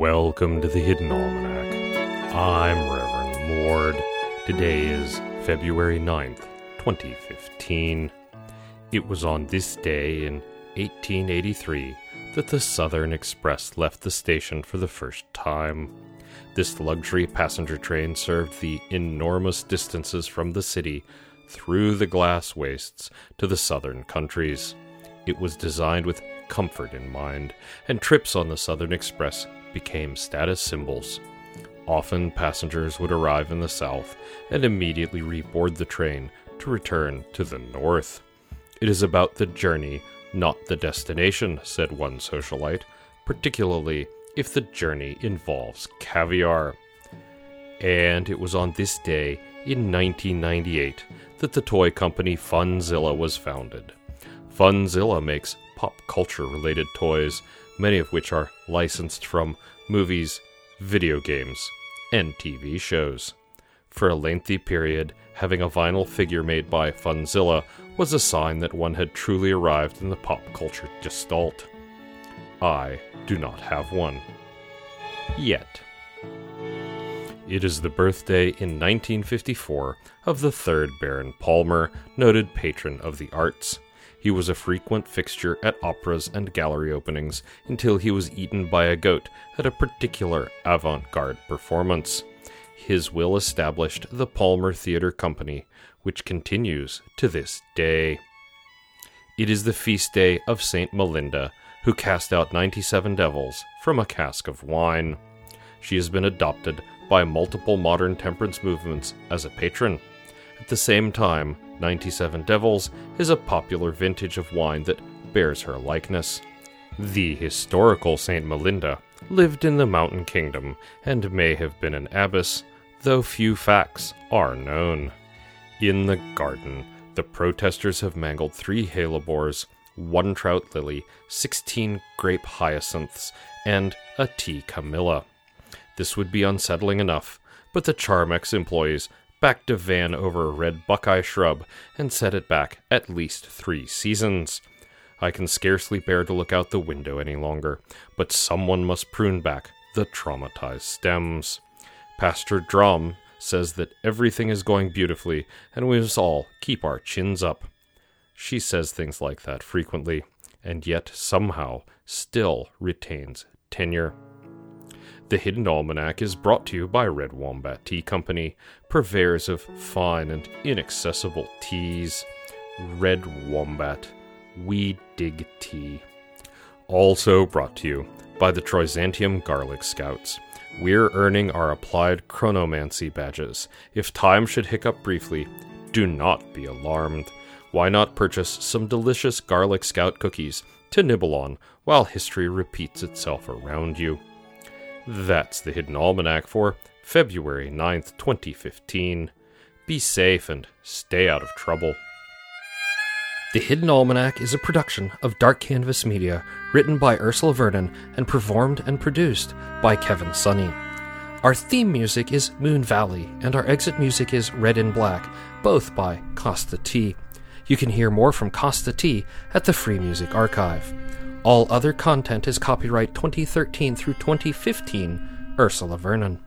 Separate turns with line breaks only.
Welcome to the Hidden Almanac. I'm Reverend Mord. Today is February 9th, 2015. It was on this day in 1883 that the Southern Express left the station for the first time. This luxury passenger train served the enormous distances from the city through the glass wastes to the southern countries. It was designed with comfort in mind, and trips on the Southern Express became status symbols. Often passengers would arrive in the south and immediately reboard the train to return to the north. It is about the journey, not the destination, said one socialite, particularly if the journey involves caviar. And it was on this day in 1998 that the toy company FunZilla was founded. FunZilla makes pop culture related toys many of which are licensed from movies, video games, and TV shows. For a lengthy period, having a vinyl figure made by FunZilla was a sign that one had truly arrived in the pop culture gestalt. I do not have one. Yet. It is the birthday in 1954 of the third Baron Palmer, noted patron of the arts. He was a frequent fixture at operas and gallery openings until he was eaten by a goat at a particular avant garde performance. His will established the Palmer Theatre Company, which continues to this day. It is the feast day of Saint Melinda, who cast out 97 devils from a cask of wine. She has been adopted by multiple modern temperance movements as a patron. At the same time, 97 Devils is a popular vintage of wine that bears her likeness. The historical St. Melinda lived in the Mountain Kingdom and may have been an abbess, though few facts are known. In the garden, the protesters have mangled three hellebores, one trout lily, 16 grape hyacinths, and a tea camellia. This would be unsettling enough, but the Charmex employees backed a van over a red buckeye shrub and set it back at least three seasons. I can scarcely bear to look out the window any longer, but someone must prune back the traumatized stems. Pastor Drum says that everything is going beautifully and we must all keep our chins up. She says things like that frequently, and yet somehow still retains tenure. The Hidden Almanac is brought to you by Red Wombat Tea Company, purveyors of fine and inaccessible teas. Red Wombat, we dig tea. Also brought to you by the Troisantium Garlic Scouts. We're earning our applied chronomancy badges. If time should hiccup briefly, do not be alarmed. Why not purchase some delicious Garlic Scout cookies to nibble on while history repeats itself around you? That's the Hidden Almanac for February 9th, 2015. Be safe and stay out of trouble. The Hidden Almanac is a production of Dark Canvas Media, written by Ursula Vernon and performed and produced by Kevin Sonney. Our theme music is Moon Valley, and our exit music is Red and Black, both by Kosta T. You can hear more from Kosta T at the Free Music Archive. All other content is copyright 2013 through 2015, Ursula Vernon.